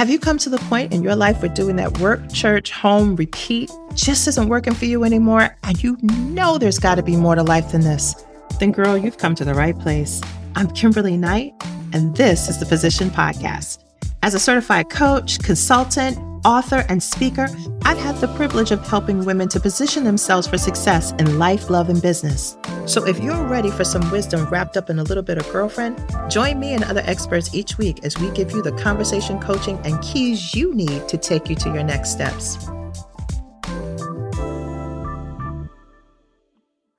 Have you come to the point in your life where doing that work, church, home, repeat just isn't working for you anymore? And you know there's got to be more to life than this? Then, girl, you've come to the right place. I'm Kimberly Knight, and this is the Position Podcast. As a certified coach, consultant, author, and speaker, I've had the privilege of helping women to position themselves for success in life, love, and business. So if you're ready for some wisdom wrapped up in a little bit of girlfriend, join me and other experts each week as we give you the conversation coaching and keys you need to take you to your next steps.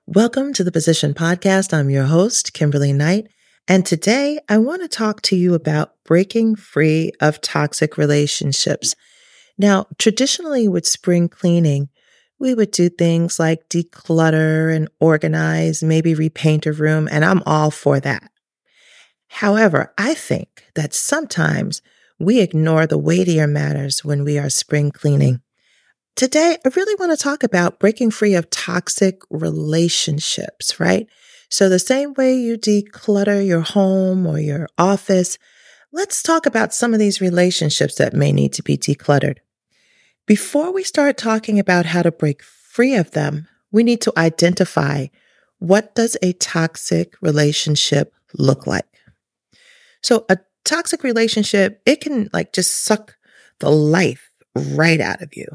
Welcome to the Position Podcast. I'm your host, Kimberly Knight. And today I want to talk to you about breaking free of toxic relationships. Now, traditionally with spring cleaning, we would do things like declutter and organize, maybe repaint a room, and I'm all for that. However, I think that sometimes we ignore the weightier matters when we are spring cleaning. Today, I really want to talk about breaking free of toxic relationships, right? So, the same way you declutter your home or your office, let's talk about some of these relationships that may need to be decluttered. Before we start talking about how to break free of them, we need to identify what does a toxic relationship look like? So a toxic relationship, it can like just suck the life right out of you.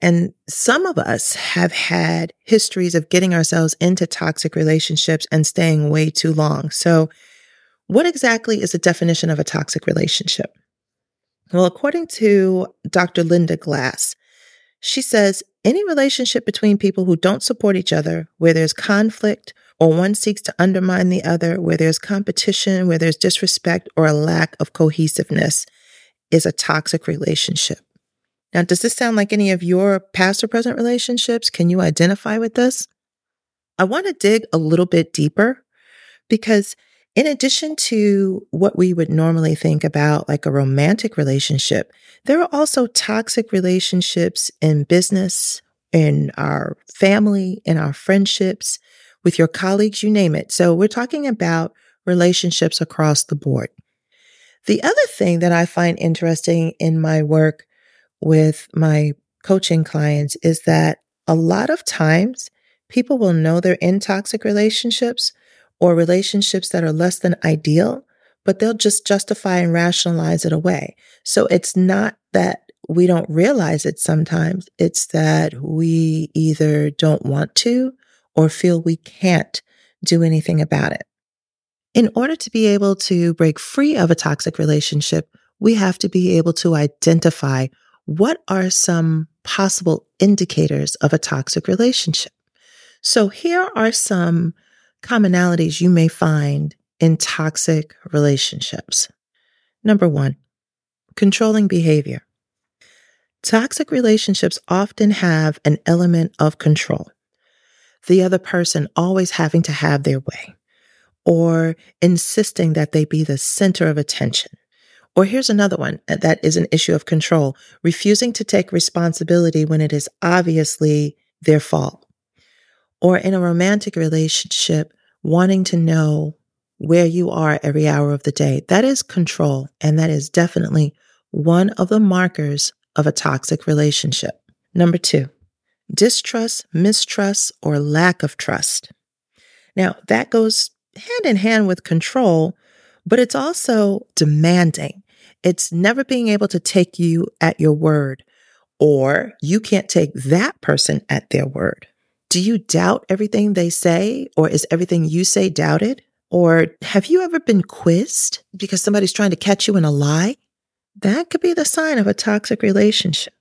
And some of us have had histories of getting ourselves into toxic relationships and staying way too long. So what exactly is the definition of a toxic relationship? Well, according to Dr. Linda Glass, she says any relationship between people who don't support each other, where there's conflict or one seeks to undermine the other, where there's competition, where there's disrespect or a lack of cohesiveness, is a toxic relationship. Now, does this sound like any of your past or present relationships? Can you identify with this? I want to dig a little bit deeper because in addition to what we would normally think about like a romantic relationship, there are also toxic relationships in business, in our family, in our friendships, with your colleagues, you name it. So we're talking about relationships across the board. The other thing that I find interesting in my work with my coaching clients is that a lot of times people will know they're in toxic relationships, or relationships that are less than ideal, but they'll just justify and rationalize it away. So it's not that we don't realize it sometimes. It's that we either don't want to or feel we can't do anything about it. In order to be able to break free of a toxic relationship, we have to be able to identify what are some possible indicators of a toxic relationship. So here are some commonalities you may find in toxic relationships. Number one, controlling behavior. Toxic relationships often have an element of control. The other person always having to have their way or insisting that they be the center of attention. Or here's another one uh, that is an issue of control, refusing to take responsibility when it is obviously their fault or in a romantic relationship, wanting to know where you are every hour of the day. That is control. And that is definitely one of the markers of a toxic relationship. Number two, distrust, mistrust, or lack of trust. Now, that goes hand in hand with control, but it's also demanding. It's never being able to take you at your word, or you can't take that person at their word. Do you doubt everything they say, or is everything you say doubted? Or have you ever been quizzed because somebody's trying to catch you in a lie? That could be the sign of a toxic relationship.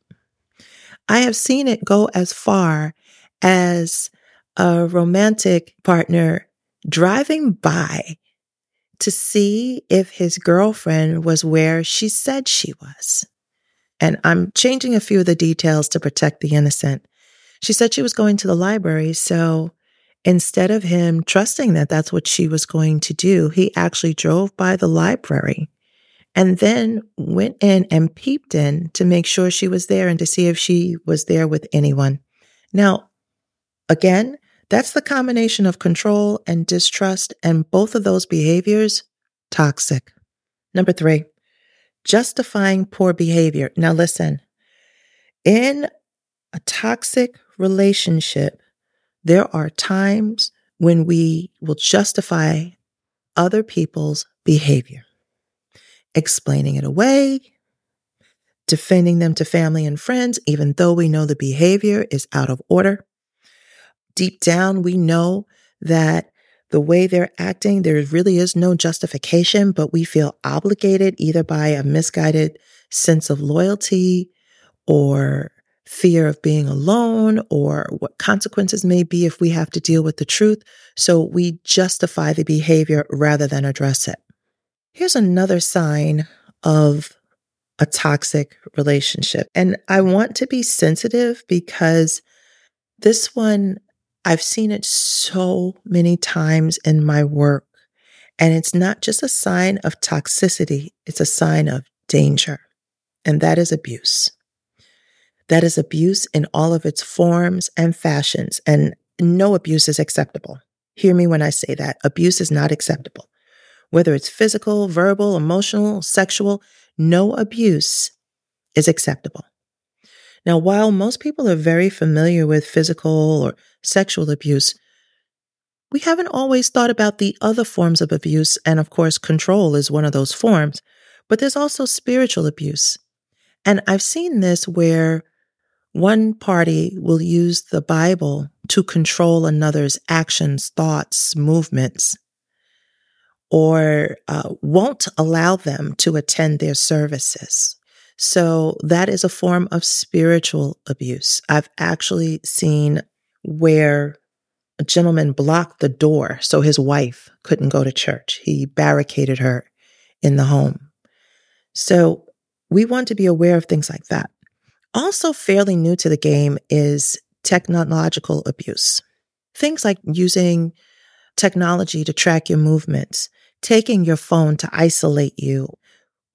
I have seen it go as far as a romantic partner driving by to see if his girlfriend was where she said she was. And I'm changing a few of the details to protect the innocent. She said she was going to the library. So instead of him trusting that that's what she was going to do, he actually drove by the library and then went in and peeped in to make sure she was there and to see if she was there with anyone. Now, again, that's the combination of control and distrust, and both of those behaviors toxic. Number three, justifying poor behavior. Now, listen, in a toxic relationship, there are times when we will justify other people's behavior, explaining it away, defending them to family and friends, even though we know the behavior is out of order. Deep down, we know that the way they're acting, there really is no justification, but we feel obligated either by a misguided sense of loyalty or fear of being alone or what consequences may be if we have to deal with the truth. So we justify the behavior rather than address it. Here's another sign of a toxic relationship. And I want to be sensitive because this one I've seen it so many times in my work. And it's not just a sign of toxicity, it's a sign of danger. And that is abuse. That is abuse in all of its forms and fashions. And no abuse is acceptable. Hear me when I say that. Abuse is not acceptable. Whether it's physical, verbal, emotional, sexual, no abuse is acceptable. Now, while most people are very familiar with physical or sexual abuse, we haven't always thought about the other forms of abuse. And of course, control is one of those forms, but there's also spiritual abuse. And I've seen this where one party will use the Bible to control another's actions, thoughts, movements, or uh, won't allow them to attend their services. So that is a form of spiritual abuse. I've actually seen where a gentleman blocked the door so his wife couldn't go to church. He barricaded her in the home. So we want to be aware of things like that. Also, fairly new to the game is technological abuse. Things like using technology to track your movements, taking your phone to isolate you,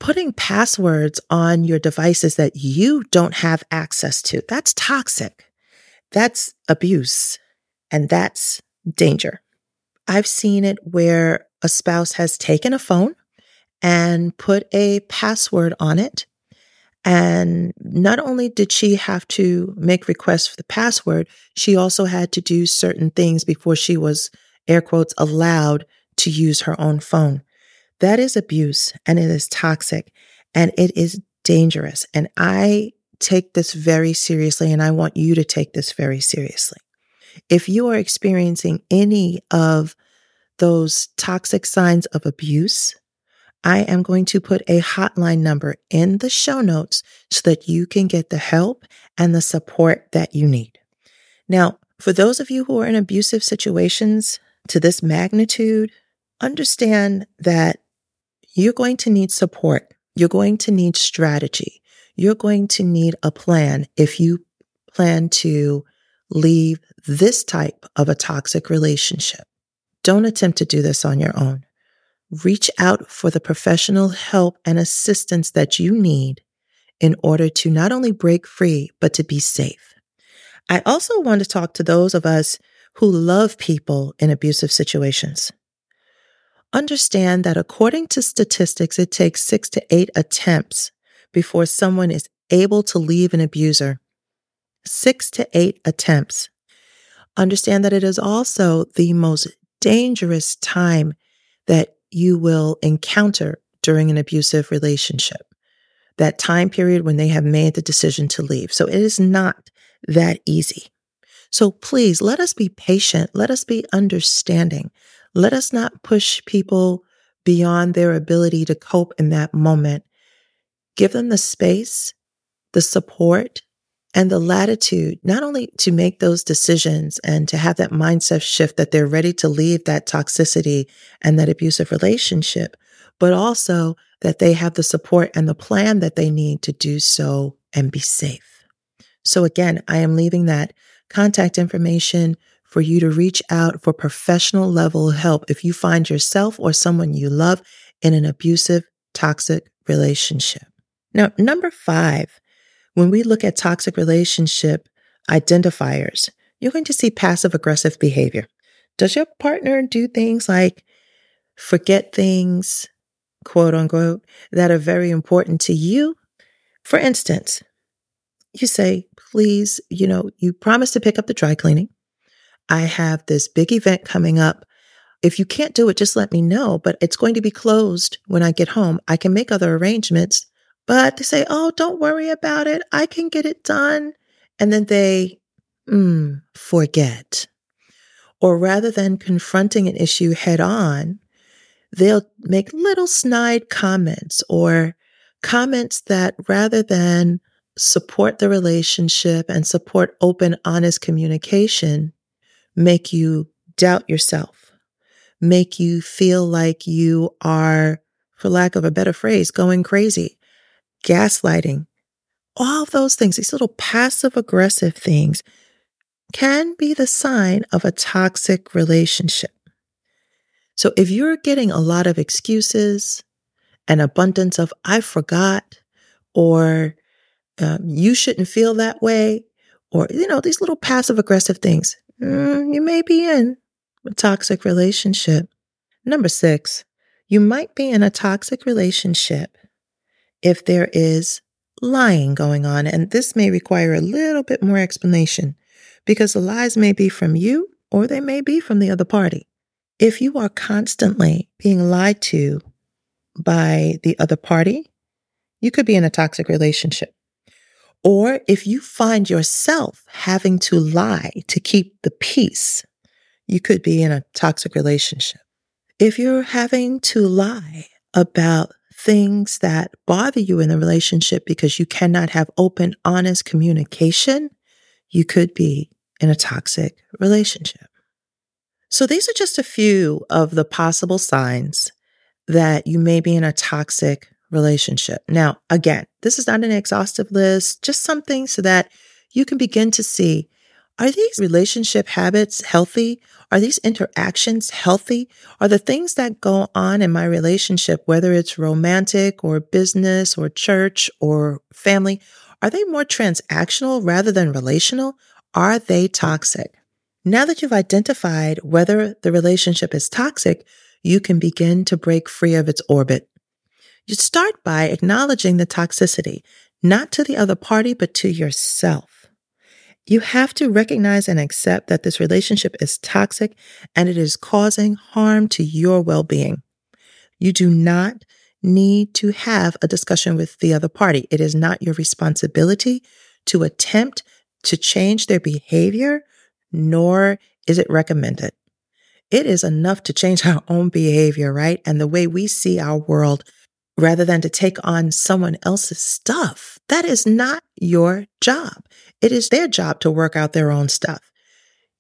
putting passwords on your devices that you don't have access to. That's toxic. That's abuse. And that's danger. I've seen it where a spouse has taken a phone and put a password on it. And not only did she have to make requests for the password, she also had to do certain things before she was, air quotes, allowed to use her own phone. That is abuse and it is toxic and it is dangerous. And I take this very seriously and I want you to take this very seriously. If you are experiencing any of those toxic signs of abuse, I am going to put a hotline number in the show notes so that you can get the help and the support that you need. Now, for those of you who are in abusive situations to this magnitude, understand that you're going to need support. You're going to need strategy. You're going to need a plan if you plan to leave this type of a toxic relationship. Don't attempt to do this on your own. Reach out for the professional help and assistance that you need in order to not only break free, but to be safe. I also want to talk to those of us who love people in abusive situations. Understand that according to statistics, it takes six to eight attempts before someone is able to leave an abuser. Six to eight attempts. Understand that it is also the most dangerous time that you will encounter during an abusive relationship. That time period when they have made the decision to leave. So it is not that easy. So please let us be patient. Let us be understanding. Let us not push people beyond their ability to cope in that moment. Give them the space, the support, and the latitude, not only to make those decisions and to have that mindset shift that they're ready to leave that toxicity and that abusive relationship, but also that they have the support and the plan that they need to do so and be safe. So again, I am leaving that contact information for you to reach out for professional level help if you find yourself or someone you love in an abusive, toxic relationship. Now, number five, when we look at toxic relationship identifiers, you're going to see passive aggressive behavior. Does your partner do things like forget things, quote unquote, that are very important to you. For instance, you say, please, you know, you promised to pick up the dry cleaning. I have this big event coming up. If you can't do it, just let me know, but it's going to be closed when I get home. I can make other arrangements, but they say, oh, don't worry about it. I can get it done. And then they mm, forget. Or rather than confronting an issue head on, they'll make little snide comments or comments that rather than support the relationship and support open, honest communication, make you doubt yourself, make you feel like you are, for lack of a better phrase, going crazy, gaslighting, all those things, these little passive aggressive things can be the sign of a toxic relationship. So if you're getting a lot of excuses, an abundance of, I forgot, or um, you shouldn't feel that way, or, you know, these little passive aggressive things, mm, you may be in a toxic relationship. Number six, you might be in a toxic relationship if there is lying going on. And this may require a little bit more explanation because the lies may be from you or they may be from the other party. If you are constantly being lied to by the other party, you could be in a toxic relationship. Or if you find yourself having to lie to keep the peace, you could be in a toxic relationship. If you're having to lie about things that bother you in the relationship because you cannot have open, honest communication, you could be in a toxic relationship. So these are just a few of the possible signs that you may be in a toxic relationship. Now, again, this is not an exhaustive list, just something so that you can begin to see are these relationship habits healthy? Are these interactions healthy? Are the things that go on in my relationship, whether it's romantic or business or church or family, are they more transactional rather than relational? Are they toxic? Now that you've identified whether the relationship is toxic, you can begin to break free of its orbit. You start by acknowledging the toxicity, not to the other party, but to yourself. You have to recognize and accept that this relationship is toxic and it is causing harm to your well being. You do not need to have a discussion with the other party. It is not your responsibility to attempt to change their behavior nor is it recommended. It is enough to change our own behavior, right? And the way we see our world rather than to take on someone else's stuff. That is not your job. It is their job to work out their own stuff.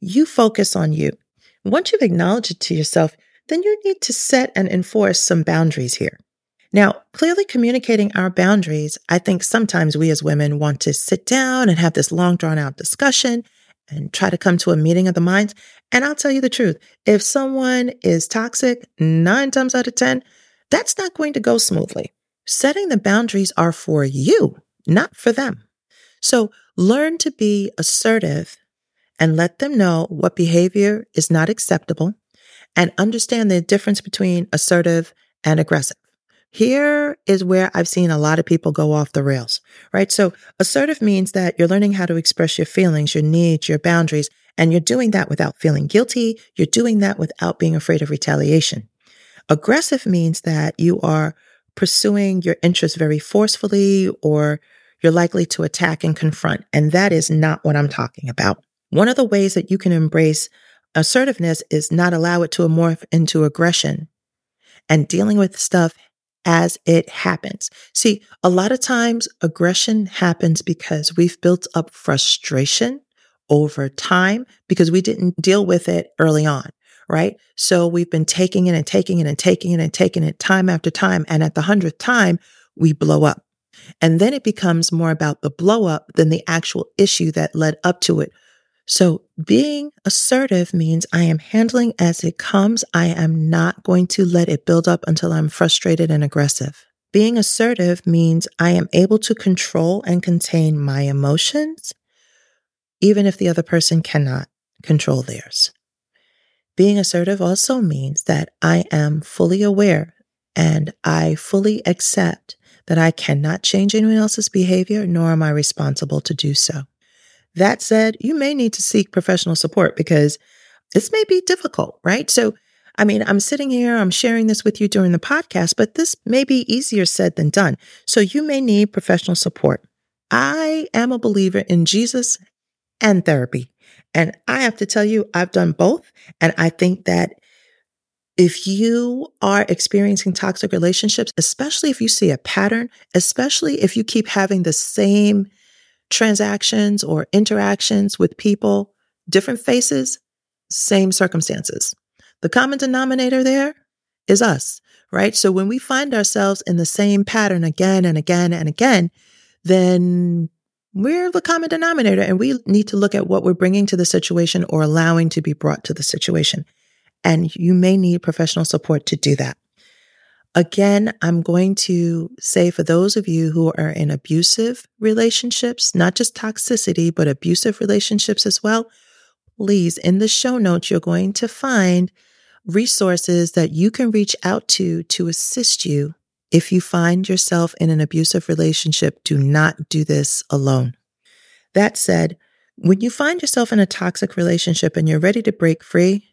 You focus on you. Once you've acknowledged it to yourself, then you need to set and enforce some boundaries here. Now, clearly communicating our boundaries, I think sometimes we as women want to sit down and have this long drawn out discussion and try to come to a meeting of the minds. And I'll tell you the truth if someone is toxic, nine times out of 10, that's not going to go smoothly. Setting the boundaries are for you, not for them. So learn to be assertive and let them know what behavior is not acceptable and understand the difference between assertive and aggressive. Here is where I've seen a lot of people go off the rails, right? So assertive means that you're learning how to express your feelings, your needs, your boundaries, and you're doing that without feeling guilty. You're doing that without being afraid of retaliation. Aggressive means that you are pursuing your interests very forcefully or you're likely to attack and confront. And that is not what I'm talking about. One of the ways that you can embrace assertiveness is not allow it to morph into aggression and dealing with stuff as it happens. See, a lot of times aggression happens because we've built up frustration over time because we didn't deal with it early on, right? So we've been taking it and taking it and taking it and taking it time after time. And at the hundredth time, we blow up. And then it becomes more about the blow up than the actual issue that led up to it, so being assertive means I am handling as it comes. I am not going to let it build up until I'm frustrated and aggressive. Being assertive means I am able to control and contain my emotions, even if the other person cannot control theirs. Being assertive also means that I am fully aware And I fully accept that I cannot change anyone else's behavior, nor am I responsible to do so. That said, you may need to seek professional support because this may be difficult, right? So, I mean, I'm sitting here, I'm sharing this with you during the podcast, but this may be easier said than done. So, you may need professional support. I am a believer in Jesus and therapy. And I have to tell you, I've done both. And I think that if you are experiencing toxic relationships, especially if you see a pattern, especially if you keep having the same transactions or interactions with people, different faces, same circumstances. The common denominator there is us, right? So when we find ourselves in the same pattern again and again and again, then we're the common denominator and we need to look at what we're bringing to the situation or allowing to be brought to the situation. And you may need professional support to do that. Again, I'm going to say for those of you who are in abusive relationships, not just toxicity, but abusive relationships as well, please, in the show notes, you're going to find resources that you can reach out to to assist you if you find yourself in an abusive relationship, do not do this alone. That said, when you find yourself in a toxic relationship and you're ready to break free,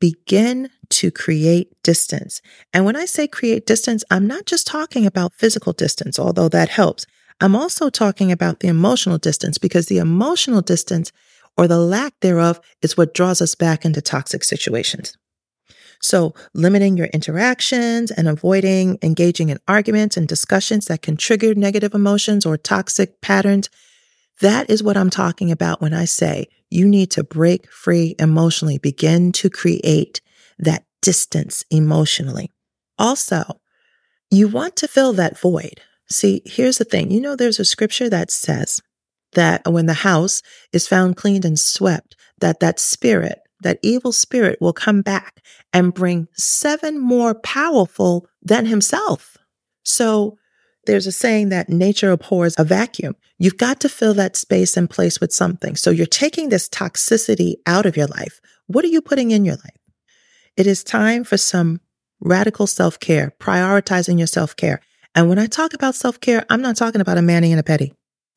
begin to create distance. And when I say create distance, I'm not just talking about physical distance, although that helps. I'm also talking about the emotional distance because the emotional distance or the lack thereof is what draws us back into toxic situations. So, limiting your interactions and avoiding engaging in arguments and discussions that can trigger negative emotions or toxic patterns. That is what I'm talking about when I say you need to break free emotionally, begin to create that distance emotionally. Also, you want to fill that void. See, here's the thing. You know, there's a scripture that says that when the house is found cleaned and swept, that that spirit that evil spirit will come back and bring seven more powerful than himself. So there's a saying that nature abhors a vacuum. You've got to fill that space and place with something. So you're taking this toxicity out of your life. What are you putting in your life? It is time for some radical self care, prioritizing your self care. And when I talk about self care, I'm not talking about a mani and a pedi.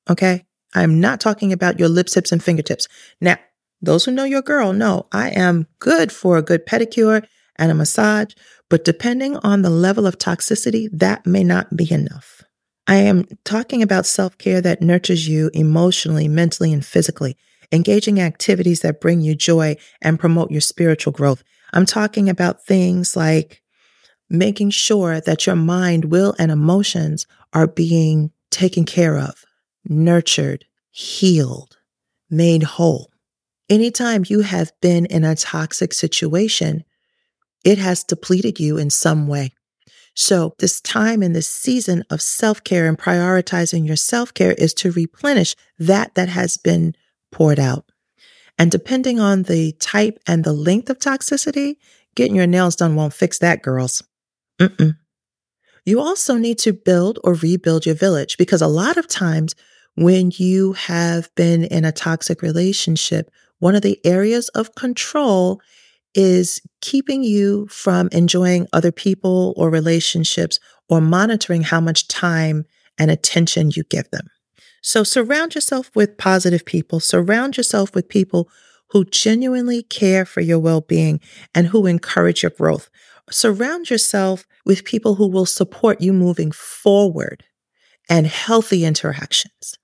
Okay. I'm not talking about your lips, hips, and fingertips. Now, those who know your girl know I am good for a good pedicure and a massage, but depending on the level of toxicity, that may not be enough. I am talking about self care that nurtures you emotionally, mentally, and physically, engaging activities that bring you joy and promote your spiritual growth. I'm talking about things like making sure that your mind, will, and emotions are being taken care of, nurtured, healed, made whole. Anytime you have been in a toxic situation, it has depleted you in some way. So, this time in this season of self care and prioritizing your self care is to replenish that that has been poured out. And depending on the type and the length of toxicity, getting your nails done won't fix that, girls. Mm-mm. You also need to build or rebuild your village because a lot of times when you have been in a toxic relationship one of the areas of control is keeping you from enjoying other people or relationships or monitoring how much time and attention you give them. So surround yourself with positive people. Surround yourself with people who genuinely care for your well being and who encourage your growth. Surround yourself with people who will support you moving forward and healthy interactions.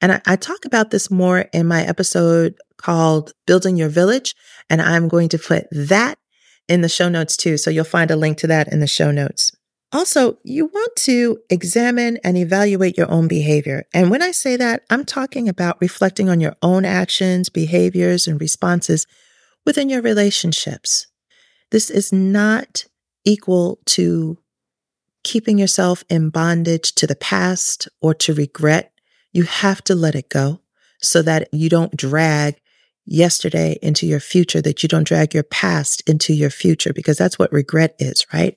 And I, I, talk about this more in my episode called Building Your Village. And I'm going to put that in the show notes too. So you'll find a link to that in the show notes. Also, you want to examine and evaluate your own behavior. And when I say that, I'm talking about reflecting on your own actions, behaviors, and responses within your relationships. This is not equal to keeping yourself in bondage to the past or to regret you have to let it go so that you don't drag yesterday into your future, that you don't drag your past into your future, because that's what regret is, right?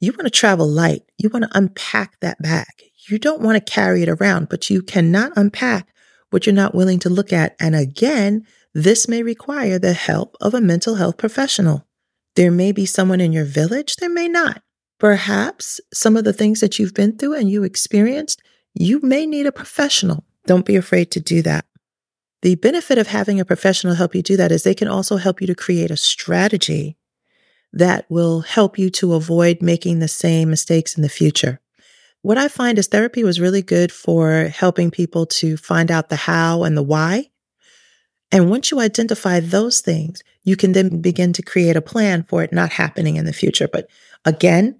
You want to travel light. You want to unpack that bag. You don't want to carry it around, but you cannot unpack what you're not willing to look at. And again, this may require the help of a mental health professional. There may be someone in your village, there may not. perhaps some of the things that you've been through and you experienced, you may need a professional. Don't be afraid to do that. The benefit of having a professional help you do that is they can also help you to create a strategy that will help you to avoid making the same mistakes in the future. What I find is therapy was really good for helping people to find out the how and the why. And once you identify those things, you can then begin to create a plan for it not happening in the future. But again,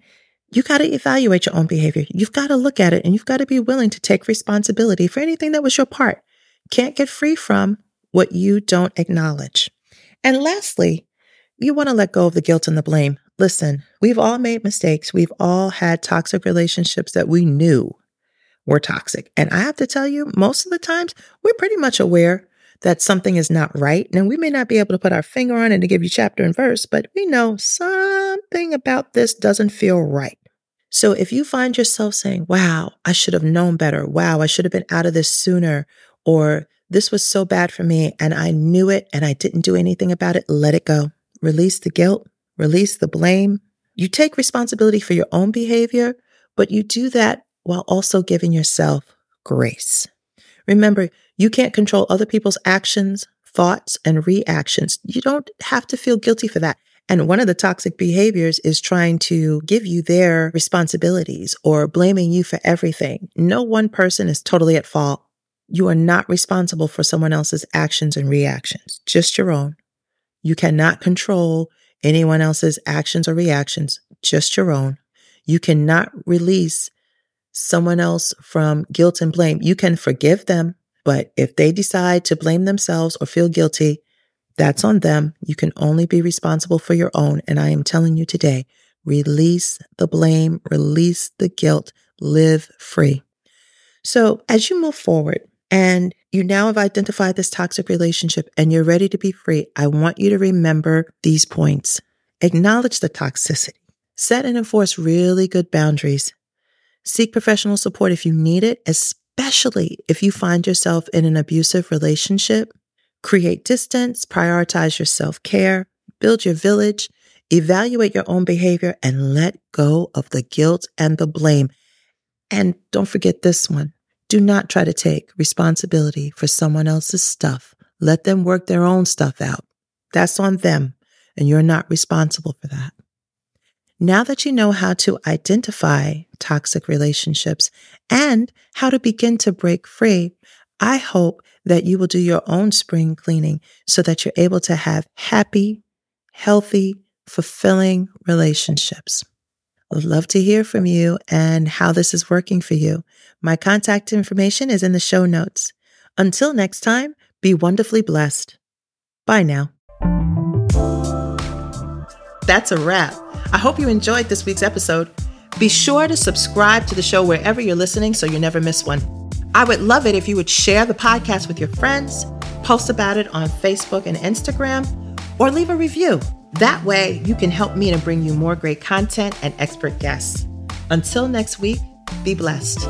you got to evaluate your own behavior. You've got to look at it and you've got to be willing to take responsibility for anything that was your part. Can't get free from what you don't acknowledge. And lastly, you want to let go of the guilt and the blame. Listen, we've all made mistakes. We've all had toxic relationships that we knew were toxic. And I have to tell you, most of the times we're pretty much aware that something is not right. Now, we may not be able to put our finger on it to give you chapter and verse, but we know something about this doesn't feel right. So if you find yourself saying, wow, I should have known better. Wow, I should have been out of this sooner. Or this was so bad for me and I knew it and I didn't do anything about it, let it go. Release the guilt, release the blame. You take responsibility for your own behavior, but you do that while also giving yourself grace. Remember, you can't control other people's actions, thoughts, and reactions. You don't have to feel guilty for that. And one of the toxic behaviors is trying to give you their responsibilities or blaming you for everything. No one person is totally at fault. You are not responsible for someone else's actions and reactions, just your own. You cannot control anyone else's actions or reactions, just your own. You cannot release someone else from guilt and blame. You can forgive them, but if they decide to blame themselves or feel guilty, that's on them. You can only be responsible for your own. And I am telling you today, release the blame, release the guilt, live free. So as you move forward, and you now have identified this toxic relationship and you're ready to be free, I want you to remember these points. Acknowledge the toxicity. Set and enforce really good boundaries. Seek professional support if you need it, especially if you find yourself in an abusive relationship. Create distance, prioritize your self care, build your village, evaluate your own behavior, and let go of the guilt and the blame. And don't forget this one do not try to take responsibility for someone else's stuff. Let them work their own stuff out. That's on them, and you're not responsible for that. Now that you know how to identify toxic relationships and how to begin to break free, I hope that you will do your own spring cleaning so that you're able to have happy, healthy, fulfilling relationships. I'd love to hear from you and how this is working for you. My contact information is in the show notes. Until next time, be wonderfully blessed. Bye now. That's a wrap. I hope you enjoyed this week's episode. Be sure to subscribe to the show wherever you're listening so you never miss one. I would love it if you would share the podcast with your friends, post about it on Facebook and Instagram, or leave a review. That way, you can help me to bring you more great content and expert guests. Until next week, be blessed.